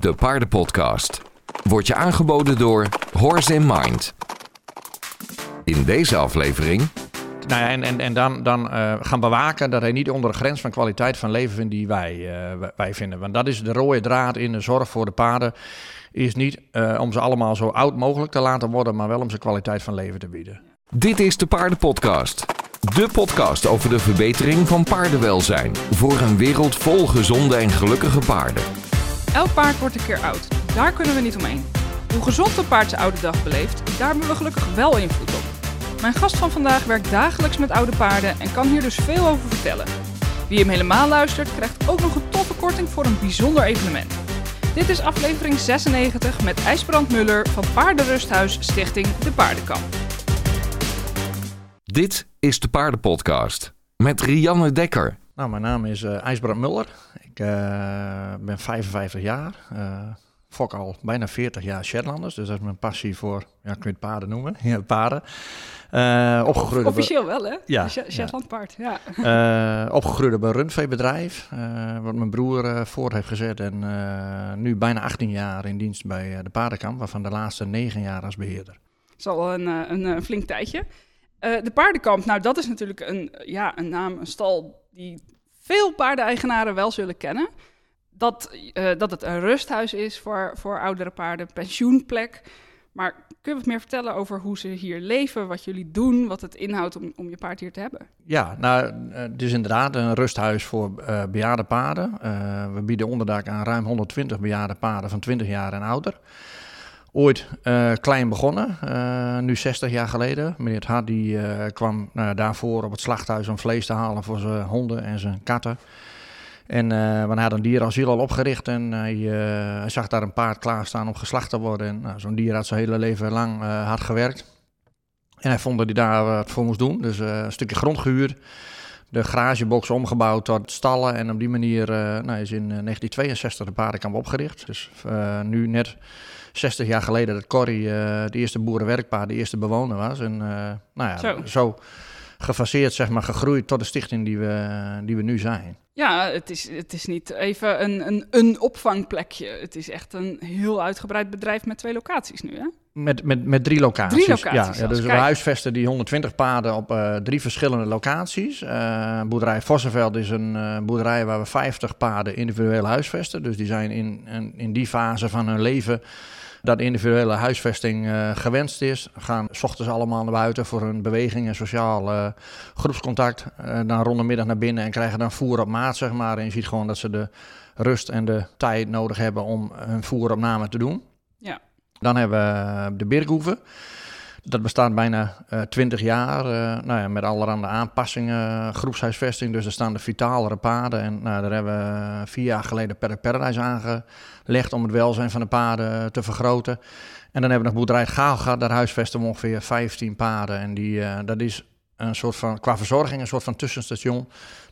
de paardenpodcast. Wordt je aangeboden door Horse in Mind. In deze aflevering Nou ja, en, en, en dan, dan eh, gaan bewaken dat hij niet onder de grens van kwaliteit van leven vindt die wij, eh, wij- vinden. Want dat is de rode draad in de zorg voor de paarden. Is niet eh, om ze allemaal zo oud mogelijk te laten worden, maar wel om ze kwaliteit van leven te bieden. Dit is de Paardenpodcast. De podcast over de verbetering van paardenwelzijn. Voor een wereld vol gezonde en gelukkige paarden. Elk paard wordt een keer oud. Daar kunnen we niet omheen. Hoe gezond een paard zijn oude dag beleeft, daar hebben we gelukkig wel invloed op. Mijn gast van vandaag werkt dagelijks met oude paarden en kan hier dus veel over vertellen. Wie hem helemaal luistert, krijgt ook nog een toffe korting voor een bijzonder evenement. Dit is aflevering 96 met IJsbrand Muller van Paardenrusthuis Stichting De Paardenkamp. Dit is de Paardenpodcast. Met Rianne Dekker. Nou, mijn naam is eh IJsbrand Muller. Ik eh, ben 55 jaar. eh fok al bijna 40 jaar Shetlanders. Dus dat is mijn passie voor, ja, kun je het paarden noemen? Ja, paarden. Eh opgegroeid Officieel wel hè? Ja, Sh- Shetlandpaard, ja. Opgegroeid op een rundveebedrijf, wat mijn broer voort heeft gezet. En nu bijna 18 jaar in dienst bij de paardenkamp, waarvan de laatste 9 jaar als beheerder. Dat is al een, een, eh, flink tijdje. De paardenkamp, nou dat is natuurlijk een, ja, een naam, een stal die veel paardeneigenaren wel zullen kennen. Dat, eh, dat het een rusthuis is voor, voor oudere paarden, pensioenplek. Maar kun je wat meer vertellen over hoe ze hier leven, wat jullie doen, wat het inhoudt om, om je paard hier te hebben? Ja, nou, eh, is inderdaad een rusthuis voor eh, bejaarde paarden. We bieden onderdak aan ruim 120 bejaarde paarden van 20 jaar en ouder. Ooit eh, klein begonnen, eh, nu 60 jaar geleden. Meneer Het Hart die, eh, kwam daarvoor op het slachthuis om vlees te halen voor zijn honden en zijn katten. En we hadden een dierenasiel al opgericht en hij, zag daar een paard klaarstaan om geslacht te worden. En nou, zo'n dier had zijn hele leven lang hard gewerkt. En hij vond dat hij daar wat voor moest doen. Dus een stukje grond gehuurd. De garagebox omgebouwd tot stallen. En op die manier eh, nou, is in eh, 1962 de paardenkamp opgericht. Dus eh, nu net 60 jaar geleden dat Corrie eh het eerste boerenwerkpaard, de eerste bewoner was. En eh, nou ja, Zo. zo. gefaseerd, zeg maar, gegroeid tot de stichting die we, die we nu zijn. Ja, het is, het is niet even een, een, een opvangplekje. Het is echt een heel uitgebreid bedrijf met twee locaties nu, hè? Met, met, met drie locaties. Drie locaties Ja, dus we huisvesten die 120 paarden op eh, drie verschillende locaties. Eh, boerderij Vossenveld is een eh, boerderij waar we 50 paarden individueel huisvesten. Dus die zijn in, in, in die fase van hun leven dat individuele huisvesting gewenst is. Gaan s ochtends allemaal naar buiten voor hun beweging en sociaal groepscontact. Dan rond de middag naar binnen en krijgen dan voer op maat, zeg maar. En je ziet gewoon dat ze de rust en de tijd nodig hebben om hun voeropname te doen. Dan hebben we de Birkhoeven. Dat bestaat bijna eh 20 jaar. eh, nou ja, met allerhande aanpassingen, groepshuisvesting. Dus er staan de vitalere paarden. En nou, daar hebben we vier jaar geleden Paddock Paradise aangelegd om het welzijn van de paarden te vergroten. En dan hebben we nog boerderij Gaalga. Daar huisvesten we ongeveer 15 paarden. En die, eh, dat is een soort van, qua verzorging, een soort van tussenstation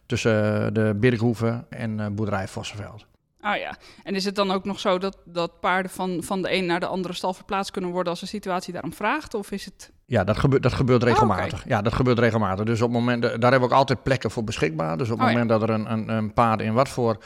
tussen eh, de Birkhoeven en eh, boerderij Vossenveld. Ah ja, en is het dan ook nog zo dat, dat paarden van, van de een naar de andere stal verplaatst kunnen worden als de situatie daarom vraagt? Of is het... Ja, dat gebeurt, dat gebeurt Oh, regelmatig. Ja, dat gebeurt regelmatig. Dus op het moment, daar hebben we ook altijd plekken voor beschikbaar. Dus op het Oh, ja. moment dat er een, een, een paard in wat voor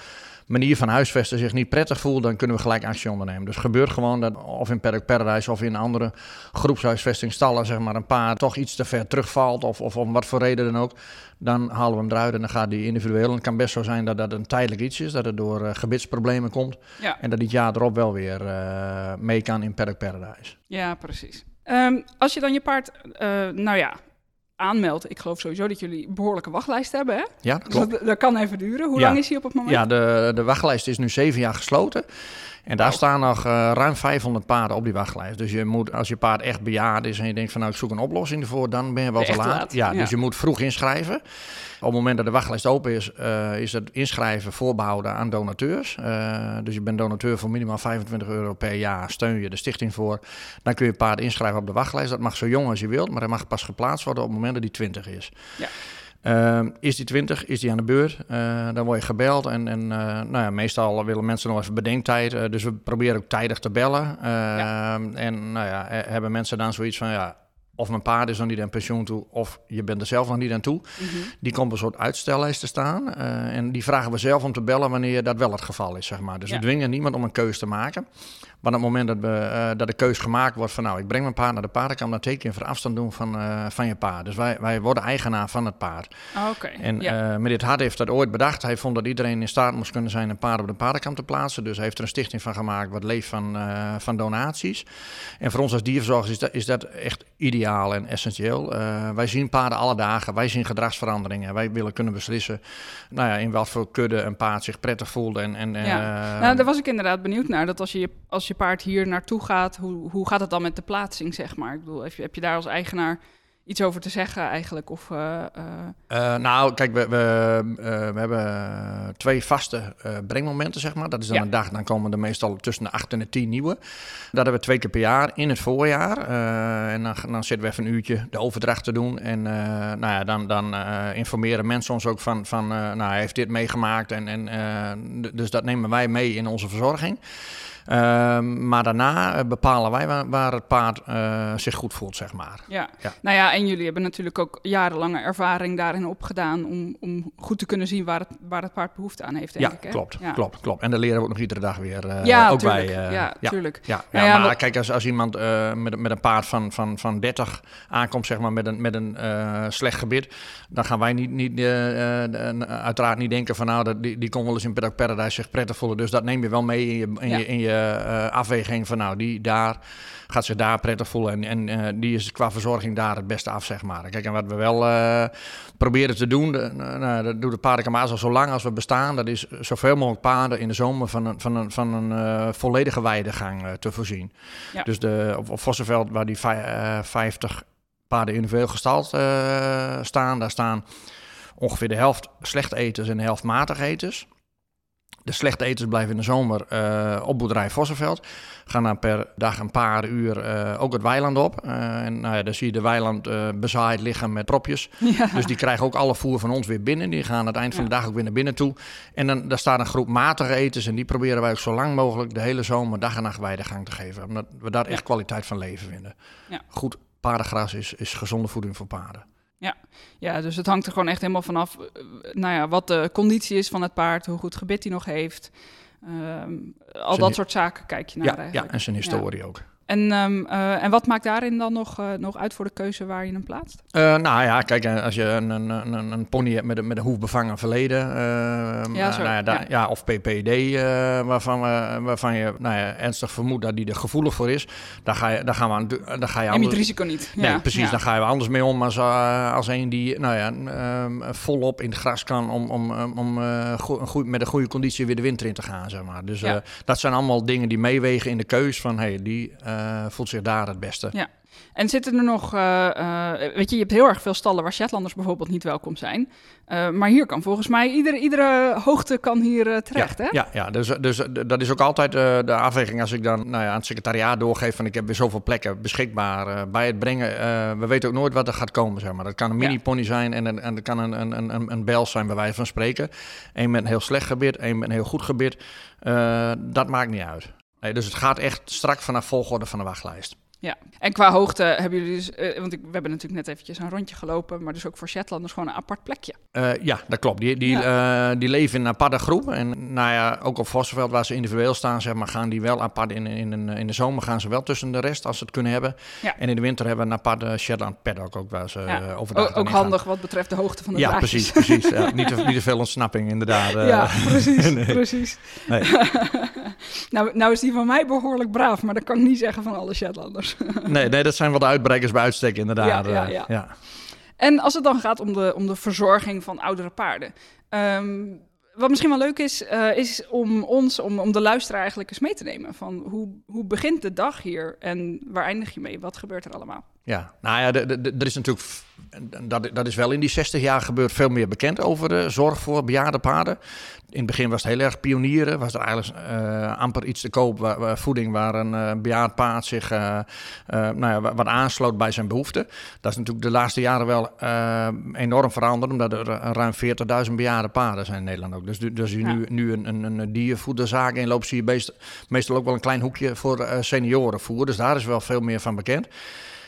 manier van huisvesten zich niet prettig voelt, dan kunnen we gelijk actie ondernemen. Dus gebeurt gewoon dat of in Paddock Paradise of in andere groepshuisvestingstallen, zeg maar, een paard toch iets te ver terugvalt of, of om wat voor reden dan ook, dan halen we hem eruit en dan gaat die individueel. En het kan best zo zijn dat dat een tijdelijk iets is, dat het door eh, gebitsproblemen komt Ja, en dat die het jaar erop wel weer eh, mee kan in Paddock Paradise. ja precies. Ehm, als je dan je paard, eh, nou ja, aanmeldt, ik geloof sowieso dat jullie een behoorlijke wachtlijst hebben, hè? Ja, Dus klopt. dat, dat kan even duren. Hoe Ja. lang is hij op het moment? Ja, de, de wachtlijst is nu zeven jaar gesloten. En daar staan nog eh, ruim 500 paarden op die wachtlijst. Dus je moet, als je paard echt bejaard is en je denkt van nou ik zoek een oplossing ervoor, dan ben je wel te laat. Ja, ja. dus je moet vroeg inschrijven. Op het moment dat de wachtlijst open is, eh, is het inschrijven voorbehouden aan donateurs. Eh, dus je bent donateur voor minimaal 25 euro per jaar, steun je de stichting voor. Dan kun je paard inschrijven op de wachtlijst. Dat mag zo jong als je wilt, maar hij mag pas geplaatst worden op het moment dat hij 20 is. Ja. Ehm, is die 20, is die aan de beurt, eh, dan word je gebeld. En, en eh, nou ja, meestal willen mensen nog even bedenktijd. eh, dus we proberen ook tijdig te bellen. Ehm, En nou ja, hebben mensen dan zoiets van, ja, of mijn paard is nog niet aan pensioen toe, of je bent er zelf nog niet aan toe. Die komt een soort uitstellijst te staan. en die vragen we zelf om te bellen wanneer dat wel het geval is, zeg maar. Dus Ja. we dwingen niemand om een keuze te maken. Maar op het moment dat, we, eh, dat de keus gemaakt wordt van... nou, ik breng mijn paard naar de paardenkamp... dan teken je een verafstand doen van, eh, van je paard. Dus wij, wij worden eigenaar van het paard. Ah, Oké. En ja. eh, meneer Hart heeft dat ooit bedacht. Hij vond dat iedereen in staat moest kunnen zijn een paard op de paardenkamp te plaatsen. Dus hij heeft er een stichting van gemaakt wat leeft van, van donaties. En voor ons als dierverzorgers is dat, is dat echt ideaal en essentieel. Wij zien paarden alle dagen, wij zien gedragsveranderingen. Wij willen kunnen beslissen nou ja, in wat voor kudde een paard zich prettig voelt. En, en, Ja. nou, daar was ik inderdaad benieuwd naar. Dat als je, als je paard hier naartoe gaat, hoe, hoe gaat het dan met de plaatsing, zeg maar? Ik bedoel, heb je, heb je daar als eigenaar iets over te zeggen eigenlijk? Of, eh, eh, Eh, nou, kijk, we, we, we hebben twee vaste brengmomenten, zeg maar. Dat is dan Ja. een dag, dan komen er meestal tussen de acht en de tien nieuwe. Dat hebben we twee keer per jaar in het voorjaar. En dan, dan zitten we even een uurtje de overdracht te doen. En nou ja, dan, dan informeren mensen ons ook van, van nou, hij heeft dit meegemaakt. En, en, dus dat nemen wij mee in onze verzorging. Ehm, maar daarna eh, bepalen wij waar, waar het paard eh, zich goed voelt, zeg maar. ja. Ja. nou ja, en jullie hebben natuurlijk ook jarenlange ervaring daarin opgedaan om, om goed te kunnen zien waar het, waar het paard behoefte aan heeft, denk Ja, ik. Hè? klopt, Ja. klopt, klopt. En daar leren we ook nog iedere dag weer eh, Ja, ook tuurlijk. bij. ja, ja, tuurlijk. Ja, Nou ja, maar wat- kijk, als, als iemand met, met een paard van, van, van 30 aankomt, zeg maar, met een, met een slecht gebit, dan gaan wij niet, niet, uiteraard niet denken van, nou, die, die kon wel eens in Paradise zich prettig voelen. Dus dat neem je wel mee in je, in je, in je eh, afweging van, nou, die daar gaat zich daar prettig voelen. En, en eh, die is qua verzorging daar het beste af, zeg maar. Kijk, en wat we wel proberen te doen, de, nou, dat doet de paardenkamer al zo lang als we bestaan. Dat is zoveel mogelijk paarden in de zomer van een, van een, van een volledige weidegang te voorzien. Ja. Dus de, op, op Vossenveld, waar die vij- eh, 50 paarden individueel gestald staan, daar staan ongeveer de helft slecht eters en de helft matig eters. De slechte eters blijven in de zomer eh, op boerderij Vossenveld. Gaan dan per dag een paar uur eh, ook het weiland op. Eh, en nou ja, dan zie je de weiland bezaaid liggen met propjes. Ja. Dus die krijgen ook alle voer van ons weer binnen. Die gaan aan het eind van de dag ook weer naar binnen toe. En dan daar staat een groep matige eters. En die proberen wij ook zo lang mogelijk de hele zomer dag en nacht weidegang te geven. Omdat we daar echt kwaliteit van leven vinden. Ja. Goed paardengras is, is gezonde voeding voor paarden. Ja, dus het hangt er gewoon echt helemaal vanaf eh, nou ja, wat de conditie is van het paard, hoe goed gebit hij nog heeft. Ehm, al Zijn dat soort zaken kijk je naar Ja, ja, eigenlijk. en zijn historie ook. En, ehm, eh, en wat maakt daarin dan nog, eh, nog uit voor de keuze waar je hem plaatst? Eh, nou ja, kijk, als je een, een, een, een pony hebt met een, met een hoefbevangen verleden, eh, Ja, nou ja, daar- ja. ja, of PPD, waarvan, waarvan je nou ja, ernstig vermoedt dat die er gevoelig voor is, daar ga je, daar gaan we aan, daar ga je je het anders, risico niet. Nee, precies. Dan ga je anders mee om als, als een die nou ja, ehm, volop in het gras kan om, om, om, een goe- met een goede conditie weer de winter in te gaan. Zeg maar. Dus dat zijn allemaal dingen die meewegen in de keus van hey, die eh, voelt zich daar het beste. Ja. En zitten er nog, eh, eh, weet je, je hebt heel erg veel stallen waar Shetlanders bijvoorbeeld niet welkom zijn. Maar hier kan volgens mij, iedere, iedere hoogte kan hier terecht, ja, hè? Ja, ja dus, dus dat is ook altijd de afweging als ik dan nou ja, aan het secretariaat doorgeef van ik heb weer zoveel plekken beschikbaar bij het brengen. We weten ook nooit wat er gaat komen, zeg maar. Dat kan een mini-pony zijn en, en dat kan een, een, een, een, bel zijn bij wijze van spreken. Eén met een heel slecht gebit, één met een heel goed gebit. Dat maakt niet uit. Nee, dus het gaat echt strak vanaf volgorde van de wachtlijst. Ja, en qua hoogte hebben jullie dus, eh, want ik, we hebben natuurlijk net eventjes een rondje gelopen, maar dus ook voor Shetlanders gewoon een apart plekje. Eh, ja, dat klopt. Die, die, eh, die leven in een aparte groep. En nou ja, ook op Vossenveld, waar ze individueel staan, zeg maar, gaan die wel apart. In, in, in, in de zomer gaan ze wel tussen de rest, als ze het kunnen hebben. Ja. En in de winter hebben we een aparte Shetland paddock ook, waar ze Ja. overdag O- ook gaan. handig wat betreft de hoogte van de Ja, draadjes. precies, precies. Ja, niet, te, niet te veel ontsnapping, inderdaad. Ja, precies, Nee. precies. Nee. nou, nou is die van mij behoorlijk braaf, maar dat kan ik niet zeggen van alle Shetlanders. nee, nee, dat zijn wel de uitbrekers bij uitstek, inderdaad. Ja, ja, ja. ja. En als het dan gaat om de, om de verzorging van oudere paarden. ehm, wat misschien wel leuk is, eh, is om ons, om, om de luisteraar eigenlijk eens mee te nemen. Van hoe, hoe begint de dag hier en waar eindig je mee? Wat gebeurt er allemaal? Ja, nou ja, er is natuurlijk, dat, dat is wel in die 60 jaar gebeurd, veel meer bekend over de zorg voor bejaarde paarden. In het begin was het heel erg pionieren, was er eigenlijk eh, amper iets te koop, waar, voeding waar een eh, bejaard paard zich eh, nou ja, wa- wat aansloot bij zijn behoeften. Dat is natuurlijk de laatste jaren wel enorm veranderd, omdat er ruim 40.000 bejaarde paarden zijn in Nederland ook. Dus, du- dus je Ja. nu, nu een, een, een diervoederzaak inloopt, zie je meest- meestal ook wel een klein hoekje voor seniorenvoer. Dus daar is wel veel meer van bekend.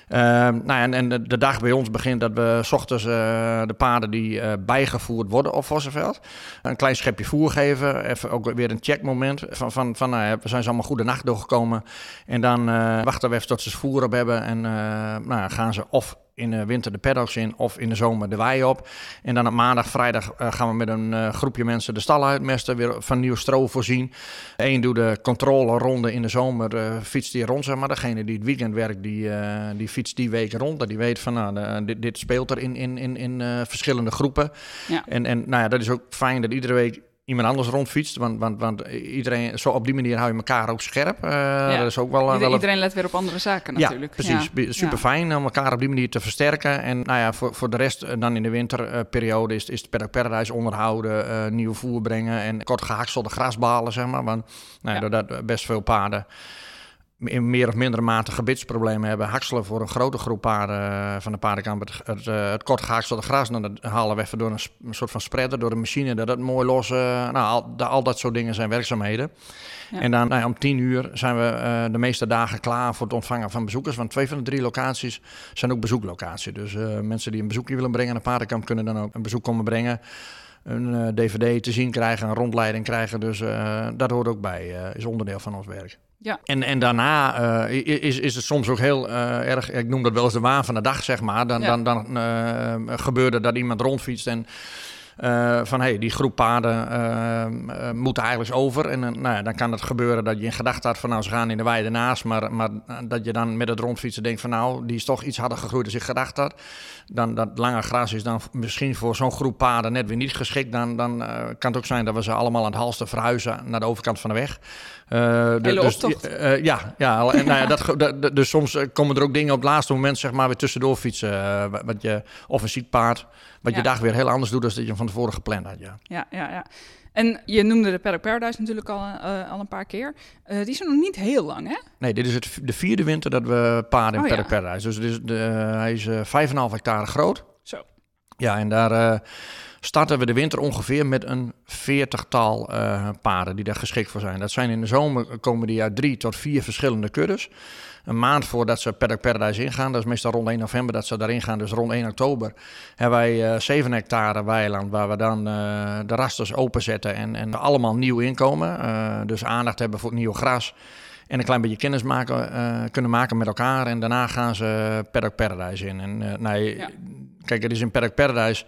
Ehm, nou, en, en de, dag bij ons begint dat we s ochtends eh, de paarden die eh, bijgevoerd worden op Vossenveld. Een klein schepje voer geven. Even ook weer een checkmoment. Van, van, van nou ja, we zijn ze allemaal goede nacht doorgekomen. En dan eh, wachten we even tot ze voer op hebben. En nou, gaan ze of in de winter de paddocks in of in de zomer de wei op. En dan op maandag, vrijdag uh, gaan we met een uh, groepje mensen de stal uitmesten, weer van nieuw stro voorzien. Eén doet de controleronde in de zomer, uh, fietst die rond, zeg maar. Degene die het weekend werkt, die, die fietst die week rond. Dat die weet van, nou, dit, dit, speelt er in, in, in, in verschillende groepen. Ja. En, en nou ja, dat is ook fijn dat iedere week iemand anders rondfietst. Want, want, want iedereen, zo op die manier hou je elkaar ook scherp. Uh, ja. dat is ook wel, wel iedereen let weer op andere zaken natuurlijk. Ja, precies. Super fijn om elkaar op die manier te versterken. En nou ja, voor, voor de rest eh, dan in de winterperiode is, is het Paddock Paradise onderhouden, uh, nieuw voer brengen en kort gehaakselde grasbalen, zeg maar. Want nou, ja. dat best veel paarden in meer of mindere mate gebitsproblemen hebben. Hakselen voor een grote groep paarden eh, van de paardenkamp. Het, het, uh, het kort gehaakselde gras, dan dat halen we even door een, soort van spreader, door een machine, dat het mooi los. Uh, nou, al, al, dat soort dingen zijn werkzaamheden. Ja. En dan nou ja, om tien uur zijn we uh, de meeste dagen klaar voor het ontvangen van bezoekers. Want twee van de drie locaties zijn ook bezoeklocaties. Dus mensen die een bezoekje willen brengen aan de paardenkamp kunnen dan ook een bezoek komen brengen een dvd te zien krijgen, een rondleiding krijgen. Dus uh, dat hoort ook bij, uh, is onderdeel van ons werk. Ja. En, en daarna uh, is, is het soms ook heel erg, ik noem dat wel eens de waan van de dag, zeg maar. Dan, ja. dan, dan gebeurde dat iemand rondfietst en uh, van hey, die groep paarden uh, uh, moeten eigenlijk over. En nou ja, dan kan het gebeuren dat je in gedachten had van nou, ze gaan in de weide naast. Maar, maar dat je dan met het rondfietsen denkt van nou, die is toch iets harder gegroeid dan ik gedacht had. Dan dat lange gras is dan misschien voor zo'n groep paarden net weer niet geschikt. Dan, dan kan het ook zijn dat we ze allemaal aan het halster verhuizen naar de overkant van de weg. Uh, dus, uh, ja, ja, en, nou ja dat, dat, dus soms komen er ook dingen op het laatste moment zeg maar weer tussendoor fietsen. Uh, wat je, of een ziek paard, wat ja. je dag weer heel anders doet dan dat je van tevoren gepland had. Ja, ja, ja. ja. En je noemde de Paddock Paradise natuurlijk al, al een paar keer. die is er nog niet heel lang, hè? Nee, dit is het, de vierde winter dat we paarden in oh, Paddock Paradise. Dus, dus de, hij is 5,5 hectare groot. Zo. Ja, en daar starten we de winter ongeveer met een veertigtal uh, paarden die daar geschikt voor zijn. Dat zijn in de zomer komen die uit drie tot vier verschillende kuddes. Een maand voordat ze Paddock Paradise ingaan, dat is meestal rond 1 november dat ze daarin gaan, dus rond 1 oktober, hebben wij uh, 7 hectare weiland waar we dan uh, de rasters openzetten en, en allemaal nieuw inkomen. Uh, dus aandacht hebben voor het nieuw gras en een klein beetje kennis maken, kunnen maken met elkaar. En daarna gaan ze Paddock Paradise in. En nee, ja. kijk, het is in Paddock Paradise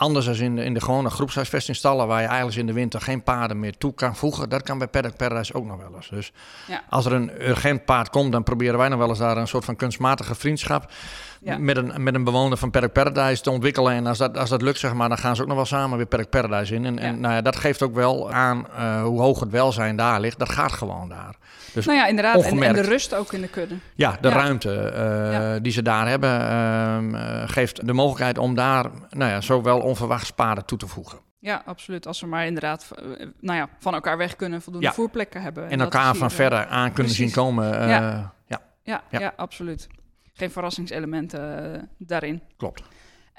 Anders dan in de, in de gewone groepshuisvestingstallen, waar je eigenlijk in de winter geen paarden meer toe kan voegen. Dat kan bij Paddock Paradise ook nog wel eens. Dus ja. als er een urgent paard komt, dan proberen wij nog wel eens daar een soort van kunstmatige vriendschap met, een, met een bewoner van Paddock Paradise te ontwikkelen. En als dat, als dat lukt, zeg maar, dan gaan ze ook nog wel samen weer Paddock Paradise in. En, ja. en nou ja, dat geeft ook wel aan uh, hoe hoog het welzijn daar ligt. Dat gaat gewoon daar. Dus nou ja, inderdaad. En, en, de rust ook in de kudde. Ja, de ja. ruimte uh, die ze daar hebben uh, geeft de mogelijkheid om daar nou ja, zowel onverwachts paarden toe te voegen. Ja, absoluut. Als we maar inderdaad nou ja, van elkaar weg kunnen, voldoende voerplekken hebben. En, en elkaar van verder aan kunnen Precies. zien komen. Ja. Ja, ja. absoluut geen verrassingselementen uh, daarin. Klopt.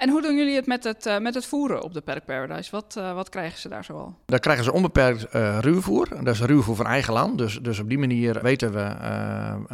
En hoe doen jullie het met het, uh, met het voeren op de Perk Paradise? Wat, uh, wat krijgen ze daar zoal? Daar krijgen ze onbeperkt uh, ruwvoer. Dat is ruwvoer van eigen land. Dus, dus op die manier weten we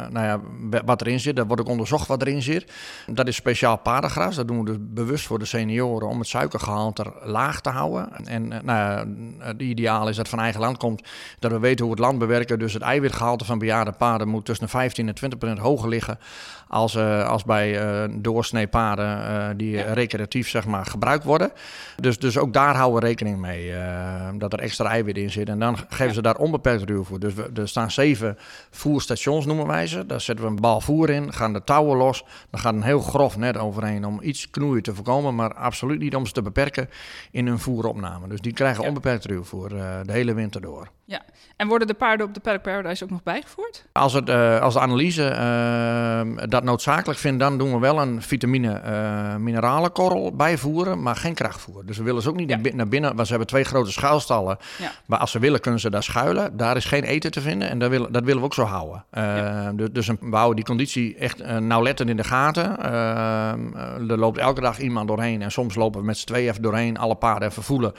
nou ja, wat erin zit. Er wordt ook onderzocht wat erin zit. Dat is speciaal paardengras. Dat doen we dus bewust voor de senioren om het suikergehalte laag te houden. En nou ja, het ideaal is dat het van eigen land komt. Dat we weten hoe we het land bewerken. Dus het eiwitgehalte van bejaarde paarden moet tussen de 15 en 20 procent hoger liggen. Als, als bij doorsnee paarden die ja. rekenen recreatief zeg maar, gebruikt worden. Dus, dus ook daar houden we rekening mee uh, dat er extra eiwit in zit. En dan geven ze daar onbeperkt ruw voor. Dus we, er staan zeven voerstations, noemen wij ze. Daar zetten we een bal voer in, gaan de touwen los. Dan gaat een heel grof net overheen om iets knoeien te voorkomen. Maar absoluut niet om ze te beperken in hun voeropname. Dus die krijgen onbeperkt ruwvoer uh, de hele winter door. Ja, en worden de paarden op de Paddock Paradise ook nog bijgevoerd? Als, het, uh, als de analyse uh, dat noodzakelijk vindt, dan doen we wel een vitamine uh, mineralenkorrel bijvoeren, maar geen krachtvoer. Dus we willen ze ook niet ja. naar binnen, want ze hebben twee grote schuilstallen. Ja. Maar als ze willen, kunnen ze daar schuilen. Daar is geen eten te vinden en dat willen, dat willen we ook zo houden. Ja. Dus, dus we houden die conditie echt nauwlettend in de gaten. er loopt elke dag iemand doorheen en soms lopen we met z'n tweeën even doorheen, alle paarden even voelen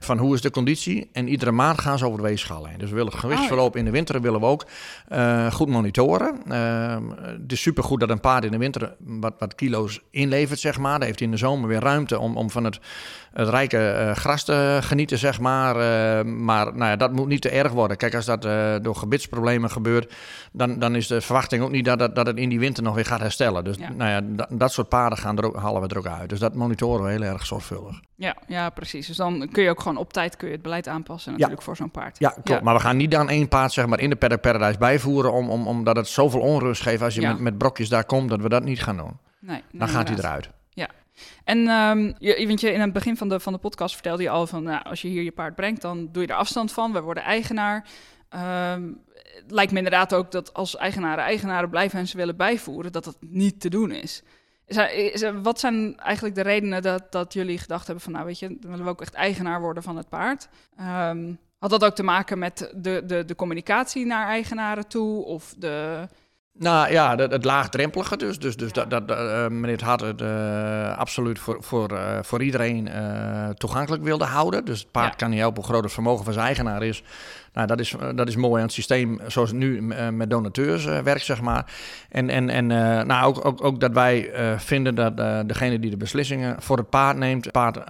van hoe is de conditie. En iedere maand gaan ze over de weegschaal. Dus we willen gewichtsverloop in de winter willen we ook eh, goed monitoren. Uh, het is supergoed dat een paard in de winter wat, wat kilo's inlevert, zeg maar. Dan heeft hij in de zomer weer ruimte om, om van het, het rijke uh, gras te genieten, zeg maar. maar nou ja, dat moet niet te erg worden. Kijk, als dat door gebitsproblemen gebeurt, dan, dan is de verwachting ook niet dat, dat, dat het in die winter nog weer gaat herstellen. Dus nou ja, dat, dat soort paarden gaan er ook, halen we er ook uit. Dus dat monitoren we heel erg zorgvuldig. Ja, ja, precies. Dus dan kun je ook gewoon op tijd kun je het beleid aanpassen natuurlijk voor zo'n paard. Ja, Maar we gaan niet dan één paard zeg maar, in de Paddock Paradise bijvoeren... Om, om, omdat het zoveel onrust geeft als je met, met brokjes daar komt... dat we dat niet gaan doen. Nee, dan gaat hij eruit. Ja. En um, je, want je, in het begin van de, van de podcast vertelde je al van... Nou, als je hier je paard brengt, dan doe je er afstand van. We worden eigenaar. Um, het lijkt me inderdaad ook dat als eigenaren eigenaren blijven en ze willen bijvoeren... dat dat niet te doen is. Is wat zijn eigenlijk de redenen dat, dat jullie gedacht hebben van, nou weet je, dan willen we ook echt eigenaar worden van het paard? Um, had dat ook te maken met de, de, de communicatie naar eigenaren toe of de... Nou ja, het, het laagdrempelige dus. Dus, dus dat, dat uh, meneer had het uh, absoluut voor, voor, uh, voor iedereen toegankelijk wilde houden. Dus het paard ja. kan niet helpen hoe groot het vermogen van zijn eigenaar is. Nou, dat is, dat is mooi aan het systeem zoals het nu met donateurs werkt, zeg maar. En, en, en nou, ook, ook, ook dat wij vinden dat degene die de beslissingen voor het paard neemt... het paard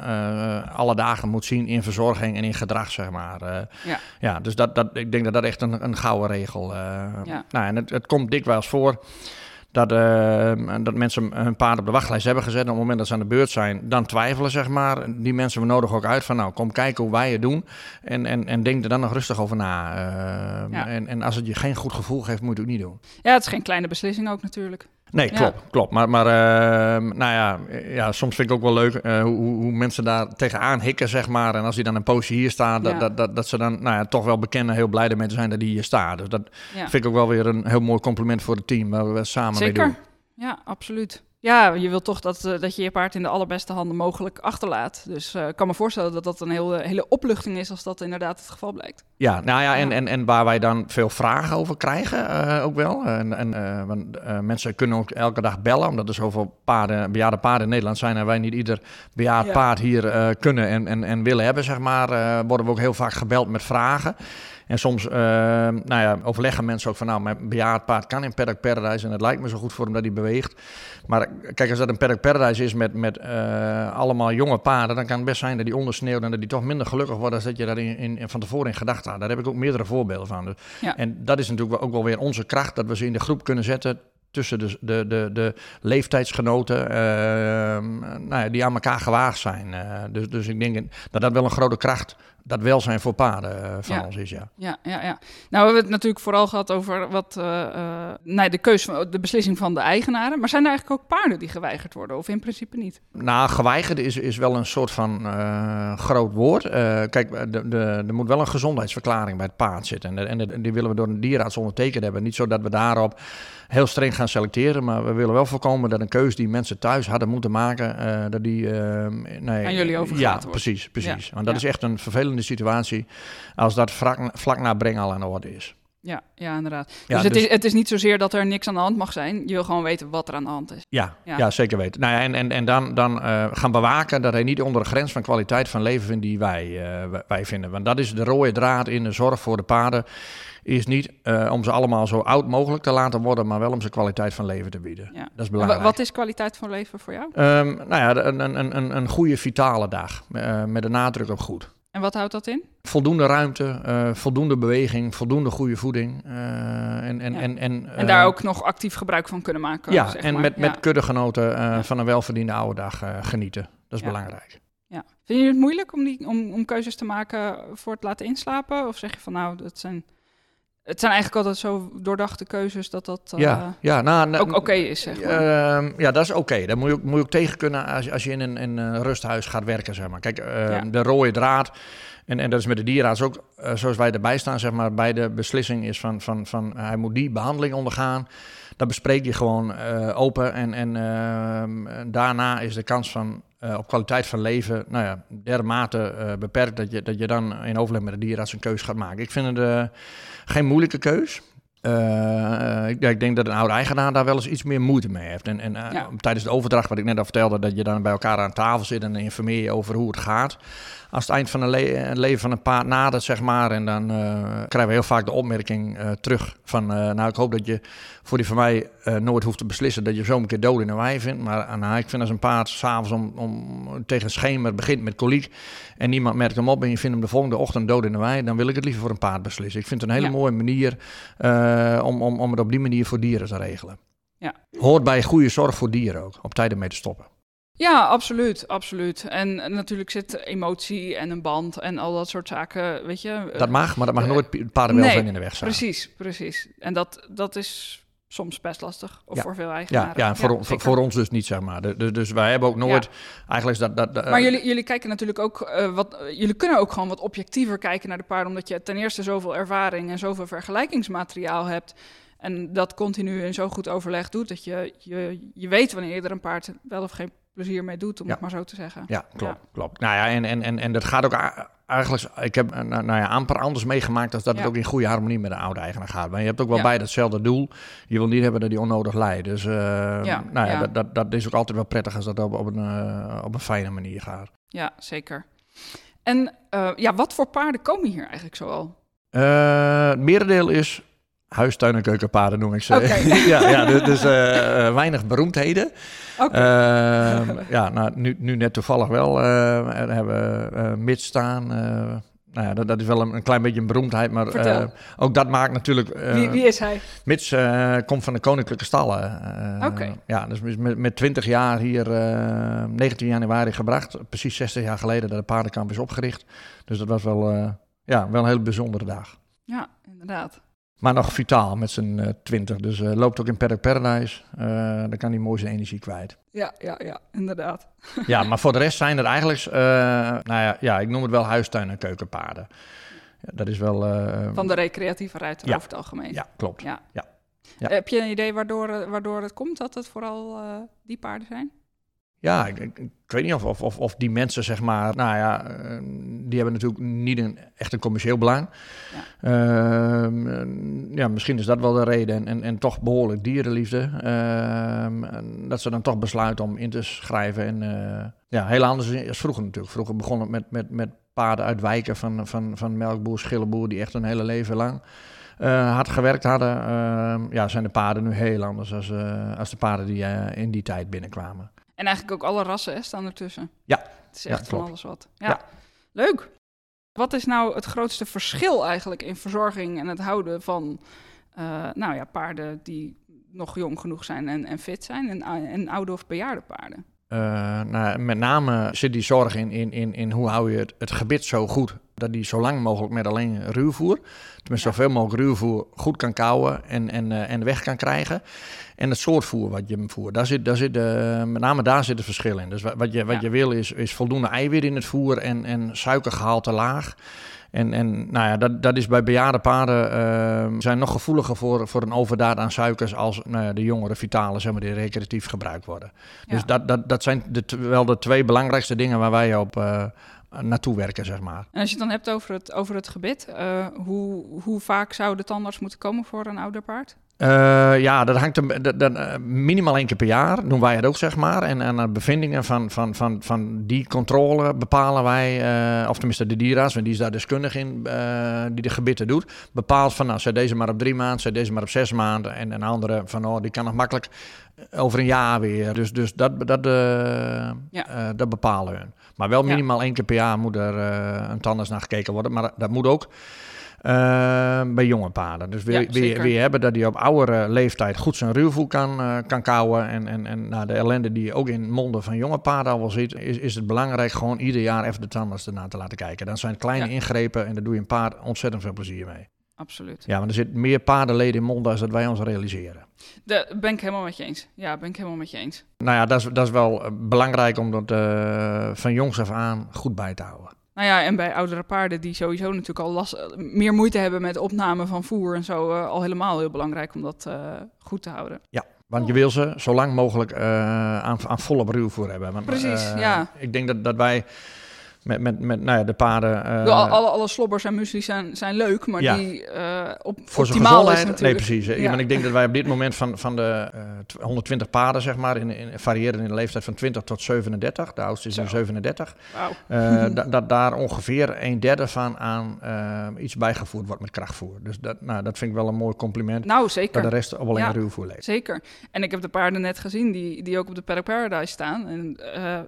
alle dagen moet zien in verzorging en in gedrag, zeg maar. ja. ja, dus dat, dat, ik denk dat dat echt een, een gouden regel ja. Nou, en het, het komt dikwijls voor dat, uh, dat mensen hun paard op de wachtlijst hebben gezet. En op het moment dat ze aan de beurt zijn, dan twijfelen, zeg maar. Die mensen we nodigen ook uit van, nou, kom kijken hoe wij het doen. En, en, en denk er dan nog rustig over na. Uh, en, en als het je geen goed gevoel geeft, moet je het ook niet doen. Ja, het is geen kleine beslissing ook natuurlijk. Nee, klopt, klopt. Maar, maar uh, nou ja, ja, soms vind ik ook wel leuk uh, hoe, hoe mensen daar tegenaan hikken, zeg maar. En als hij dan een poosje hier staat, dat, dat, dat, dat, ze dan nou ja, toch wel bekennen, heel blij ermee te zijn dat hij hier staat. Dus dat vind ik ook wel weer een heel mooi compliment voor het team waar we samen Zeker. mee doen. Ja, absoluut. Ja, je wilt toch dat, uh, dat je je paard in de allerbeste handen mogelijk achterlaat. Dus uh, ik kan me voorstellen dat dat een heel, hele opluchting is als dat inderdaad het geval blijkt. Ja, nou ja, en, en, en waar wij dan veel vragen over krijgen uh, ook wel. En, en want, mensen kunnen ook elke dag bellen, omdat er zoveel paarden, bejaarde paarden in Nederland zijn... en wij niet ieder bejaard ja. paard hier kunnen en, en, en willen hebben, zeg maar... worden we ook heel vaak gebeld met vragen. En soms uh, nou ja, overleggen mensen ook van, nou, mijn bejaard paard kan in Paddock Paradise en het lijkt me zo goed voor hem dat hij beweegt. Maar kijk, als dat een Paddock Paradise is met, met uh, allemaal jonge paarden, dan kan het best zijn dat die ondersneeuwt en dat die toch minder gelukkig wordt dan dat je dat in, in, van tevoren in gedachten had. Daar heb ik ook meerdere voorbeelden van. Dus, ja. En dat is natuurlijk ook wel weer onze kracht, dat we ze in de groep kunnen zetten tussen de, de, de, de leeftijdsgenoten uh, nou ja, die aan elkaar gewaagd zijn. Uh, dus, dus ik denk dat dat wel een grote kracht dat welzijn voor paarden uh, van ja. ons is, ja. Ja, ja, ja. Nou, we hebben het natuurlijk vooral gehad over wat, uh, nee, de keuze van de beslissing van de eigenaren. Maar zijn er eigenlijk ook paarden die geweigerd worden, of in principe niet? Nou, geweigerd is, is wel een soort van groot woord. kijk, de, de, er moet wel een gezondheidsverklaring bij het paard zitten. En, en die willen we door een dierarts ondertekend hebben. Niet zodat we daarop heel streng gaan selecteren, maar we willen wel voorkomen dat een keuze die mensen thuis hadden moeten maken, dat die... nee, Aan jullie overgaat Ja, wordt. precies, precies. Want dat is echt een vervelende situatie als dat vlak, vlak na breng al aan de orde is. Ja, ja inderdaad. Ja, dus, het, dus is, het is niet zozeer dat er niks aan de hand mag zijn. Je wil gewoon weten wat er aan de hand is. Ja, ja. ja zeker weten. Nou ja, en, en, en dan, dan uh, gaan bewaken dat hij niet onder de grens van kwaliteit van leven vindt die wij, uh, wij vinden. Want dat is de rode draad in de zorg voor de paarden. Is niet uh, om ze allemaal zo oud mogelijk te laten worden, maar wel om ze kwaliteit van leven te bieden. Ja. Dat is belangrijk. Wat is kwaliteit van leven voor jou? Um, nou ja, een, een, een, een goede vitale dag. met een nadruk op goed. En wat houdt dat in? Voldoende ruimte, uh, voldoende beweging, voldoende goede voeding. Uh, en, en, ja. en, en, uh, en daar ook nog actief gebruik van kunnen maken. Ja, zeg en maar. met, ja. met kuddegenoten ja. van een welverdiende oude dag genieten. Dat is belangrijk. Ja. Vind je het moeilijk om, die, om, om keuzes te maken voor het laten inslapen? Of zeg je van nou, dat zijn... Het zijn eigenlijk altijd zo doordachte keuzes dat dat uh, ja, ja, nou, ook oké okay is. Zeg maar. uh, ja, dat is oké. Okay. Daar moet je, ook, moet je ook tegen kunnen als, als je in een, in een rusthuis gaat werken. Zeg maar. Kijk, uh, ja. de rode draad. En, en dat is met de dierenarts ook, uh, zoals wij erbij staan, zeg maar, bij de beslissing is van, van, van hij moet die behandeling ondergaan. Dat bespreek je gewoon open. En, en uh, daarna is de kans van uh, op kwaliteit van leven, nou ja, dermate uh, beperkt dat je, dat je dan in overleg met de dierenarts een keus gaat maken. Ik vind het uh, geen moeilijke keus. Uh, ik, ik, denk dat een oude eigenaar daar wel eens iets meer moeite mee heeft. En, en ja. tijdens de overdracht, wat ik net al vertelde, dat je dan bij elkaar aan tafel zit en informeer je over hoe het gaat. als het eind van het leven van een paard nadert, zeg maar. En dan krijgen we heel vaak de opmerking terug van, nou ik hoop dat je voor die van mij nooit hoeft te beslissen dat je zo een keer dood in een wei vindt. Maar nou, ik vind als een paard s'avonds om, om, tegen schemer begint met koliek en niemand merkt hem op en je vindt hem de volgende ochtend dood in de wei, dan wil ik het liever voor een paard beslissen. Ik vind het een hele mooie manier om, om, om het op die manier voor dieren te regelen. Ja. Hoort bij goede zorg voor dieren ook, op tijd ermee te stoppen. Ja, absoluut, absoluut. En natuurlijk zit emotie en een band en al dat soort zaken, weet je. Dat mag, maar dat mag nooit paardenwelzijn nee, in de weg staan. Precies, precies. En dat, dat is soms best lastig, of voor veel eigenaren. Ja, ja, voor, voor, voor, ons dus niet, zeg maar. Dus, dus wij hebben ook nooit eigenlijk dat... dat, dat maar jullie, jullie kijken natuurlijk ook uh, wat... Jullie kunnen ook gewoon wat objectiever kijken naar de paarden... omdat je ten eerste zoveel ervaring en zoveel vergelijkingsmateriaal hebt... En dat continu in zo goed overleg doet dat je, je, je weet wanneer je er een paard wel of geen plezier mee doet, om het maar zo te zeggen. Ja, klopt. klopt. Nou ja, en, en, en, en dat gaat ook eigenlijk, ik heb nou, nou ja, amper anders meegemaakt als dat het ook in goede harmonie met de oude eigenaar gaat. Maar je hebt ook wel bij datzelfde doel. Je wil niet hebben dat die onnodig leidt. Dus uh, nou ja, Dat, dat, dat is ook altijd wel prettig als dat op, op, een, uh, op een fijne manier gaat. Ja, zeker. En uh, ja, wat voor paarden komen hier eigenlijk zoal? het merendeel is huistuin- en keukenpaarden noem ik ze. ja, ja, dus, dus uh, weinig beroemdheden. Okay. Uh, ja, nou, nu, nu net toevallig wel. Uh, hebben we uh, Mits staan. nou ja, dat, dat, is wel een, een, klein beetje een beroemdheid, maar ook dat maakt natuurlijk... wie, wie, is hij? Mits komt van de Koninklijke Stallen. Oké. Ja, dus met, met 20 jaar hier 19 januari gebracht. Precies 60 jaar geleden dat de paardenkamp is opgericht. Dus dat was wel, ja, wel een hele bijzondere dag. Ja, inderdaad. Maar nog vitaal met zijn uh, 20. Dus uh, loopt ook in Paddock Paradise. Uh, dan kan hij mooi zijn energie kwijt. Ja, ja, ja, inderdaad. ja, maar voor de rest zijn er eigenlijk, nou ja, ja, ik noem het wel huistuin- en keukenpaarden. Ja, dat is wel... Van de recreatieve ruiter ja. over het algemeen. Ja, klopt. Ja. Ja. ja. Heb je een idee waardoor, waardoor het komt dat het vooral die paarden zijn? Ja, ik, ik, weet niet of, of, of, die mensen, zeg maar, nou ja, uh, die hebben natuurlijk niet een, echt een commercieel belang. Ja. Uh, ja, misschien is dat wel de reden. En, en, en toch behoorlijk dierenliefde. Uh, dat ze dan toch besluiten om in te schrijven. En uh, ja, heel anders als vroeger natuurlijk. Vroeger begon het met, met, met paarden uit wijken van, van, van melkboer, schillenboer, die echt een hele leven lang uh, hard gewerkt hadden. Uh, ja, zijn de paarden nu heel anders als, uh, als de paarden die in die tijd binnenkwamen. En eigenlijk ook alle rassen hè, staan ertussen. Ja. Het is echt van alles wat. Ja. Leuk. Wat is nou het grootste verschil eigenlijk in verzorging en het houden van uh, nou ja, paarden die nog jong genoeg zijn en, en fit zijn en, en oude of bejaarde paarden? Uh, nou, met name zit die zorg in, in, in, in hoe hou je het, het gebit zo goed dat die zo lang mogelijk met alleen ruwvoer, tenminste ja. zoveel mogelijk ruwvoer, goed kan kouwen en, en, uh, en weg kan krijgen. En het soort voer wat je hem voert, daar zit, daar zit, uh, met name daar zit het verschil in. Dus wat je, wat ja. je wil is, is voldoende eiwit in het voer en, en suikergehalte laag. En, en nou ja, dat, dat is bij bejaarde paarden uh, zijn nog gevoeliger voor, voor een overdaad aan suikers als nou ja, de jongere vitale, zeg maar, die recreatief gebruikt worden. Ja. Dus dat, dat, dat zijn de, wel de twee belangrijkste dingen waar wij op uh, naartoe werken, zeg maar. En als je het dan hebt over het, over het gebit, uh, hoe, hoe vaak zou de tandarts moeten komen voor een ouder paard? Uh, ja, dat hangt dat, dat, minimaal één keer per jaar doen wij het ook, zeg maar. En aan de bevindingen van, van, van, van die controle bepalen wij, uh, of tenminste de dierarts, want die is daar deskundig in, die de gebitten doet, bepaalt van, nou, zet deze maar op drie maanden, zet deze maar op zes maanden. En een andere van, oh, die kan nog makkelijk over een jaar weer. Dus, dus dat, dat, ja. dat bepalen we. Maar wel minimaal één keer per jaar moet er een tandarts naar gekeken worden. Maar dat moet ook uh, bij jonge paarden. Dus ja, weer hebben dat hij op oudere leeftijd goed zijn ruwvoer kan, uh, kan kouwen. En, en, en nou, de ellende die je ook in monden van jonge paarden al wel ziet, is, is het belangrijk gewoon ieder jaar even de tandarts ernaar te laten kijken. Dan zijn het kleine ja. ingrepen en daar doe je een paard ontzettend veel plezier mee. Absoluut. Ja, want er zit meer paardenleden in monden dan dat wij ons realiseren. Daar ben ik helemaal met je eens. Ja, ben ik helemaal met je eens. Nou ja, dat is, dat is wel belangrijk om dat uh, van jongs af aan goed bij te houden. Nou ja, en bij oudere paarden die sowieso natuurlijk al last, meer moeite hebben met opname van voer en zo, uh, al helemaal heel belangrijk om dat uh, goed te houden. Ja, want je wil ze zo lang mogelijk aan, aan volle ruwvoer hebben. Want, Precies, ja. Ik denk dat, dat wij met, met, met nou ja, de paarden. Uh, alle, alle slobbers en muesli zijn, zijn leuk, maar Ja. die eh op, voor zijn optimaal is gezondheid. Nee, natuurlijk. precies. Ja. Ja. Maar ik denk dat wij op dit moment van, van de eh, tw- 120 paarden, zeg maar, in, in, variëren in de leeftijd van 20 tot 37. De oudste is nu Zo. 37. Wauw. Eh, dat, daar ongeveer een derde van aan eh, iets bijgevoerd wordt met krachtvoer. Dus dat, nou, dat vind ik wel een mooi compliment. Nou, Dat zeker. de rest al wel in Ja. ruwvoer leeft. Zeker. En ik heb de paarden net gezien die, die ook op de Paddock Paradise staan. En eh,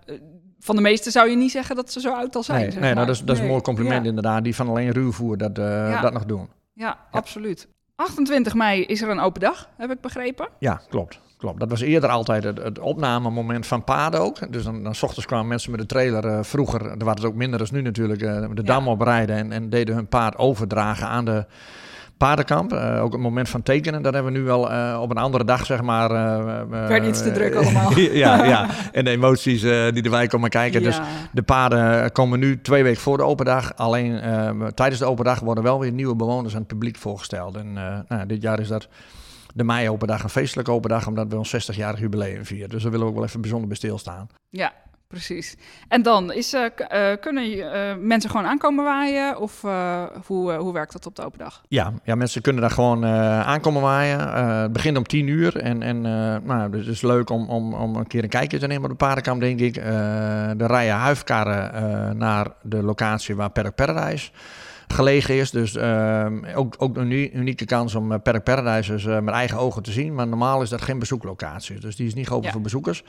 van de meeste zou je niet zeggen dat ze zo oud al zijn. Nee, zeg nee nou, dat, is, dat is een mooi compliment Ja, inderdaad. Die van alleen ruwvoer dat, eh, Ja. dat nog doen. ja, absoluut. 28 mei is er een open dag, heb ik begrepen. Ja, klopt. klopt. Dat was eerder altijd het, het opnamemoment van paarden ook. Dus dan, dan 's ochtends kwamen mensen met de trailer eh, vroeger, er waren het ook minder dan nu natuurlijk, eh, de dam oprijden en, en deden hun paard overdragen aan de paardenkamp. Eh, ook het moment van tekenen, dat hebben we nu wel eh, op een andere dag, zeg maar. eh, Werd iets te druk allemaal. ja, ja, en de emoties die erbij komen kijken. Dus de paarden komen nu twee weken voor de open dag. Alleen tijdens de open dag worden wel weer nieuwe bewoners aan het publiek voorgesteld. En nou, dit jaar is dat de mei open dag een feestelijke open dag, omdat we ons 60-jarig jubileum vieren. Dus daar willen we ook wel even bijzonder bij stilstaan. Ja, precies. En dan is, eh, kunnen eh, mensen gewoon aankomen waaien? Of hoe, hoe werkt dat op de open dag? Ja, ja mensen kunnen daar gewoon aankomen waaien. Het begint om 10 uur. En, en nou, dus het is leuk om, om, om een keer een kijkje te nemen op de paardenkamp, denk ik. Er rijden huifkarren naar de locatie waar Perk Paradise gelegen is. Dus eh, ook, ook een uni- unieke kans om eh, Perk Paradise eh, met eigen ogen te zien. Maar normaal is dat geen bezoeklocatie. Dus die is niet open Ja. voor bezoekers.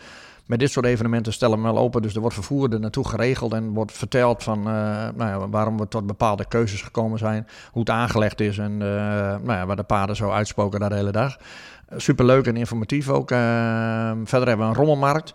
Met dit soort evenementen stellen we wel open. Dus er wordt vervoer er naartoe geregeld en wordt verteld van eh, nou ja, waarom we tot bepaalde keuzes gekomen zijn. Hoe het aangelegd is en nou ja, waar de paarden zo uitspoken daar de hele dag. Superleuk en informatief ook. Eh, verder hebben we een rommelmarkt.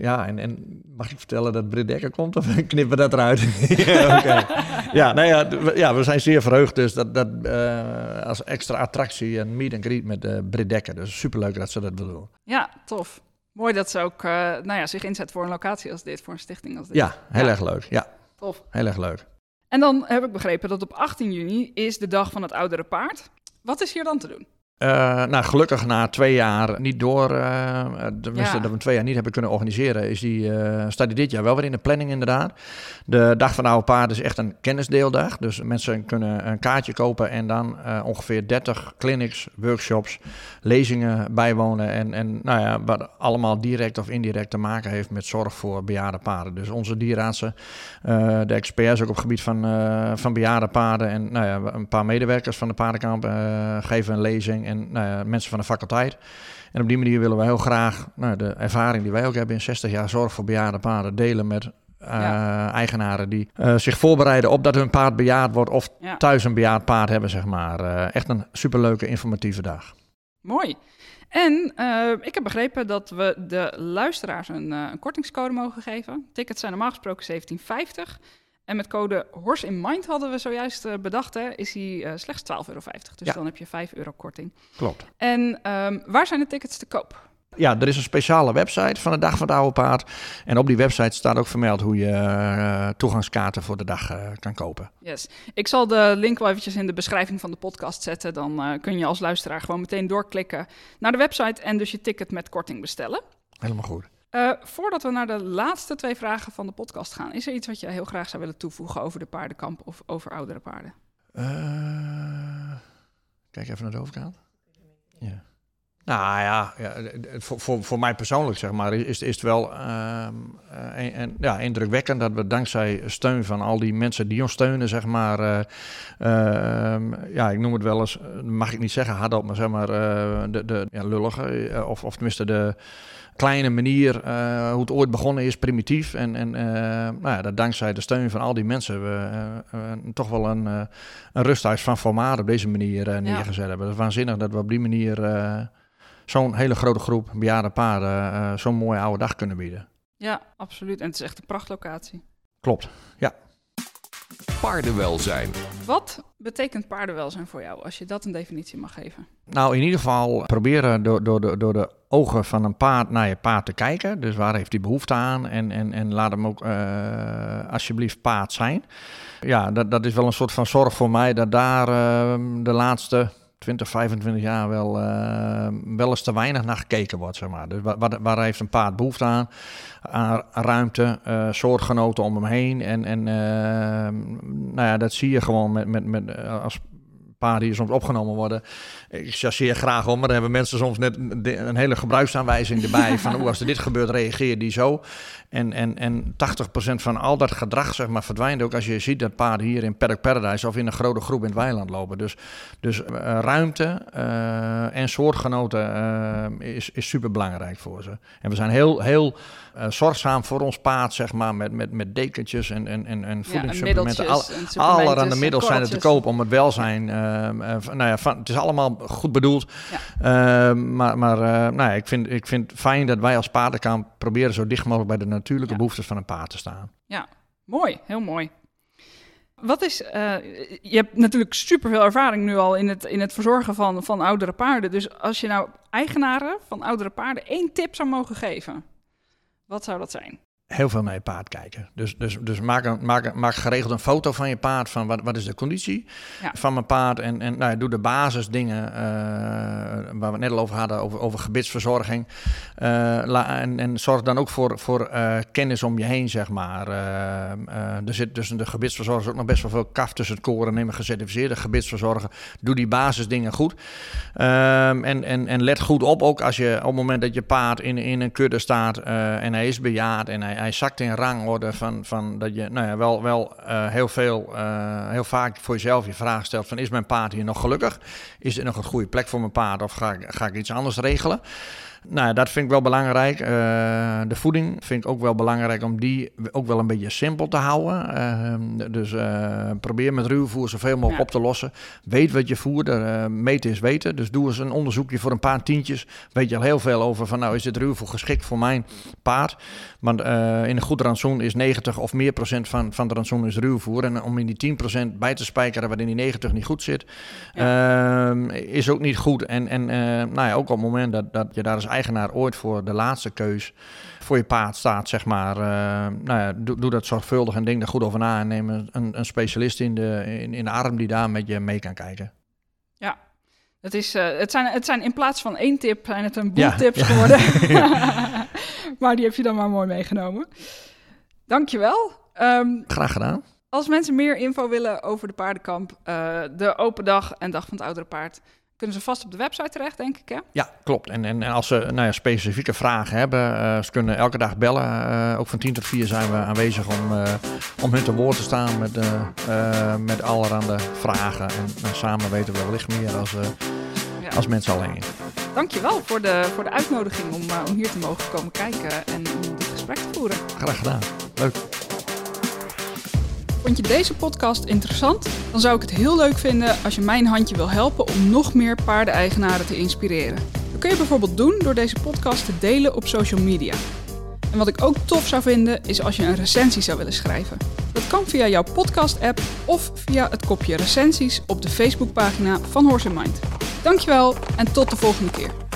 Ja, en, en mag ik vertellen dat Britt Dekker komt of knippen we dat eruit? ja, ja, nou ja, ja, we zijn zeer verheugd dus dat, dat eh, als extra attractie een meet and greet met eh Britt Dekker. Dus superleuk dat ze dat wil doen. Ja, tof. Mooi dat ze ook eh, nou ja, zich inzet voor een locatie als dit, voor een stichting als dit. Ja, heel Ja. erg leuk. Ja, Tof. heel erg leuk. En dan heb ik begrepen dat op 18 juni is de dag van het oudere paard. Wat is hier dan te doen? Eh, nou, gelukkig na twee jaar niet door, eh Ja. dat we twee jaar niet hebben kunnen organiseren, is die, eh, staat die dit jaar wel weer in de planning inderdaad. De Dag van de Oude Paard is echt een kennisdeeldag. Dus mensen kunnen een kaartje kopen en dan ongeveer 30 clinics, workshops, lezingen bijwonen. En, en nou ja, wat allemaal direct of indirect te maken heeft met zorg voor bejaarde paarden. Dus onze dierartsen, de experts ook op het gebied van, van bejaarde paarden en nou ja, een paar medewerkers van de paardenkamp geven een lezing en nou ja, mensen van de faculteit. En op die manier willen we heel graag nou, de ervaring die wij ook hebben in 60 jaar zorg voor bejaarde paarden delen met eh, Ja. eigenaren die eh, zich voorbereiden op dat hun paard bejaard wordt of Ja. thuis een bejaard paard hebben, zeg maar. Eh, echt een superleuke informatieve dag. Mooi. En ik heb begrepen dat we de luisteraars een, een kortingscode mogen geven. Tickets zijn normaal gesproken 17,50. En met code Horse in Mind hadden we zojuist eh, bedacht, hè, is die eh, slechts 12,50 euro. Dus Ja. dan heb je 5 euro korting. Klopt. En ehm, waar zijn de tickets te koop? Ja, er is een speciale website van de Dag van het Oude Paard. En op die website staat ook vermeld hoe je eh, toegangskaarten voor de dag kan kopen. Yes. Ik zal de link wel eventjes in de beschrijving van de podcast zetten. Dan kun je als luisteraar gewoon meteen doorklikken naar de website en dus je ticket met korting bestellen. Helemaal goed. Eh, voordat we naar de laatste twee vragen van de podcast gaan, is er iets wat je heel graag zou willen toevoegen over de paardenkamp of over oudere paarden? Eh, kijk even naar de overkant. Ja. Nou ja, ja het- het- voor, voor, voor mij persoonlijk zeg maar, is, is het wel ehm, eh, en, en, ja, indrukwekkend dat we dankzij steun van al die mensen die ons steunen, zeg maar, eh, ehm, ja, ik noem het wel eens, eh, mag ik niet zeggen hardop, maar zeg maar, eh, de, de ja, lullige, eh, of, of tenminste de kleine manier eh, hoe het ooit begonnen is, primitief. En, en eh, nou ja, dat dankzij de steun van al die mensen we eh, eh, toch wel een, eh, een rusthuis van formaat op deze manier eh, neergezet hebben. Het is waanzinnig dat we op die manier eh, zo'n hele grote groep bejaarde paarden eh, zo'n mooie oude dag kunnen bieden. Ja, absoluut. En het is echt een prachtlocatie. Klopt. Paardenwelzijn. Wat betekent paardenwelzijn voor jou, als je dat een definitie mag geven? Nou, in ieder geval proberen door, door, de, door de ogen van een paard naar je paard te kijken. Dus waar heeft hij behoefte aan? En, en, en laat hem ook eh, alsjeblieft paard zijn. Ja, dat, dat is wel een soort van zorg voor mij dat daar eh, de laatste 20, 25 jaar wel, uh, wel eens te weinig naar gekeken wordt. Zeg maar. Dus waar, waar heeft een paard behoefte aan? Aan ruimte, uh, soortgenoten om hem heen. En, en nou ja, dat zie je gewoon met, met, met, als paarden die soms opgenomen worden. Ik chasseer graag om, maar dan hebben mensen soms net een hele gebruiksaanwijzing erbij. van hoe als er dit gebeurt, reageer die zo. En, en, en 80% van al dat gedrag zeg maar, verdwijnt ook als je ziet dat paarden hier in Paddock Paradise of in een grote groep in het weiland lopen. Dus, dus uh, ruimte uh, en soortgenoten uh, is, is super belangrijk voor ze. En we zijn heel, heel zorgzaam voor ons paard, zeg maar, met, met, met dekentjes en, en, en, en voedingssupplementen. Ja, Al, allerhande middels zijn er te koop om het welzijn. nou ja, van, het is allemaal goed bedoeld. Ja. maar maar nou ja, ik, vind, ik vind het fijn dat wij als paardenkamp proberen zo dicht mogelijk bij de natuurlijke behoeftes van een paard te staan. Ja, mooi, heel mooi. Wat is, uh, je hebt natuurlijk superveel ervaring nu al in het, in het verzorgen van, van oudere paarden. Dus als je nou eigenaren van oudere paarden één tip zou mogen geven, wat zou dat zijn? Heel veel naar je paard kijken. Dus, dus, dus maak, een, maak, maak geregeld een foto van je paard. Van wat, wat is de conditie van mijn paard. En, en nou ja, doe de basisdingen uh, waar we het net al over hadden. Over, over gebitsverzorging. Uh, la, en, en zorg dan ook voor, voor uh, kennis om je heen, zeg maar. er zit tussen de gebitsverzorgers ook nog best wel veel kaf tussen het koren. Neem een gecertificeerde gebitsverzorger. Doe die basisdingen goed. Um, en, en, en let goed op ook als je op het moment dat je paard in, in een kudde staat. en hij is bejaard en hij hij zakt in rangorde van, van dat je nou ja, wel, wel uh, heel veel, uh, heel vaak voor jezelf je vraag stelt van is mijn paard hier nog gelukkig? Is dit nog een goede plek voor mijn paard of ga, ga ik iets anders regelen? Nou, dat vind ik wel belangrijk. Uh, de voeding vind ik ook wel belangrijk om die ook wel een beetje simpel te houden. Uh, dus uh, probeer met ruwvoer zoveel mogelijk ja. op te lossen. Weet wat je voert. meten is weten. Dus doe eens een onderzoekje voor een paar tientjes. Weet je al heel veel over van nou is dit ruwvoer geschikt voor mijn paard. Want in een goed rantsoen is 90 of meer procent van, van de rantsoen is ruwvoer. En om in die 10 procent bij te spijkeren waarin die 90 niet goed zit, ja. Ehm, is ook niet goed. En, en nou ja, ook op het moment dat, dat je daar eens eigenaar ooit voor de laatste keus voor je paard staat, zeg maar. Uh, nou ja, doe, doe, dat zorgvuldig en denk er goed over na. En neem een, een specialist in de, in, in de arm die daar met je mee kan kijken. Ja, het, is, uh, het, zijn, het zijn in plaats van één tip, zijn het een boel ja, tips ja. geworden. maar die heb je dan maar mooi meegenomen. Dankjewel. Um, Graag gedaan. Als mensen meer info willen over de paardenkamp, uh, de open dag en dag van het oudere paard, kunnen ze vast op de website terecht, denk ik. Hè? Ja, klopt. En, en, als ze nou ja, specifieke vragen hebben, uh, ze kunnen elke dag bellen. Uh, ook van 10 tot 4 zijn we aanwezig om, uh, om hun te woord te staan met, met allerhande vragen. En, en, samen weten we wellicht meer als, ja. als mensen alleen. Dankjewel voor de, voor de uitnodiging om, om hier te mogen komen kijken en om dit gesprek te voeren. Graag gedaan. Leuk. Vond je deze podcast interessant? Dan zou ik het heel leuk vinden als je mijn handje wil helpen om nog meer paardeneigenaren te inspireren. Dat kun je bijvoorbeeld doen door deze podcast te delen op social media. En wat ik ook tof zou vinden is als je een recensie zou willen schrijven. Dat kan via jouw podcast-app of via het kopje recensies op de Facebookpagina van Horse Mind. Dankjewel en tot de volgende keer.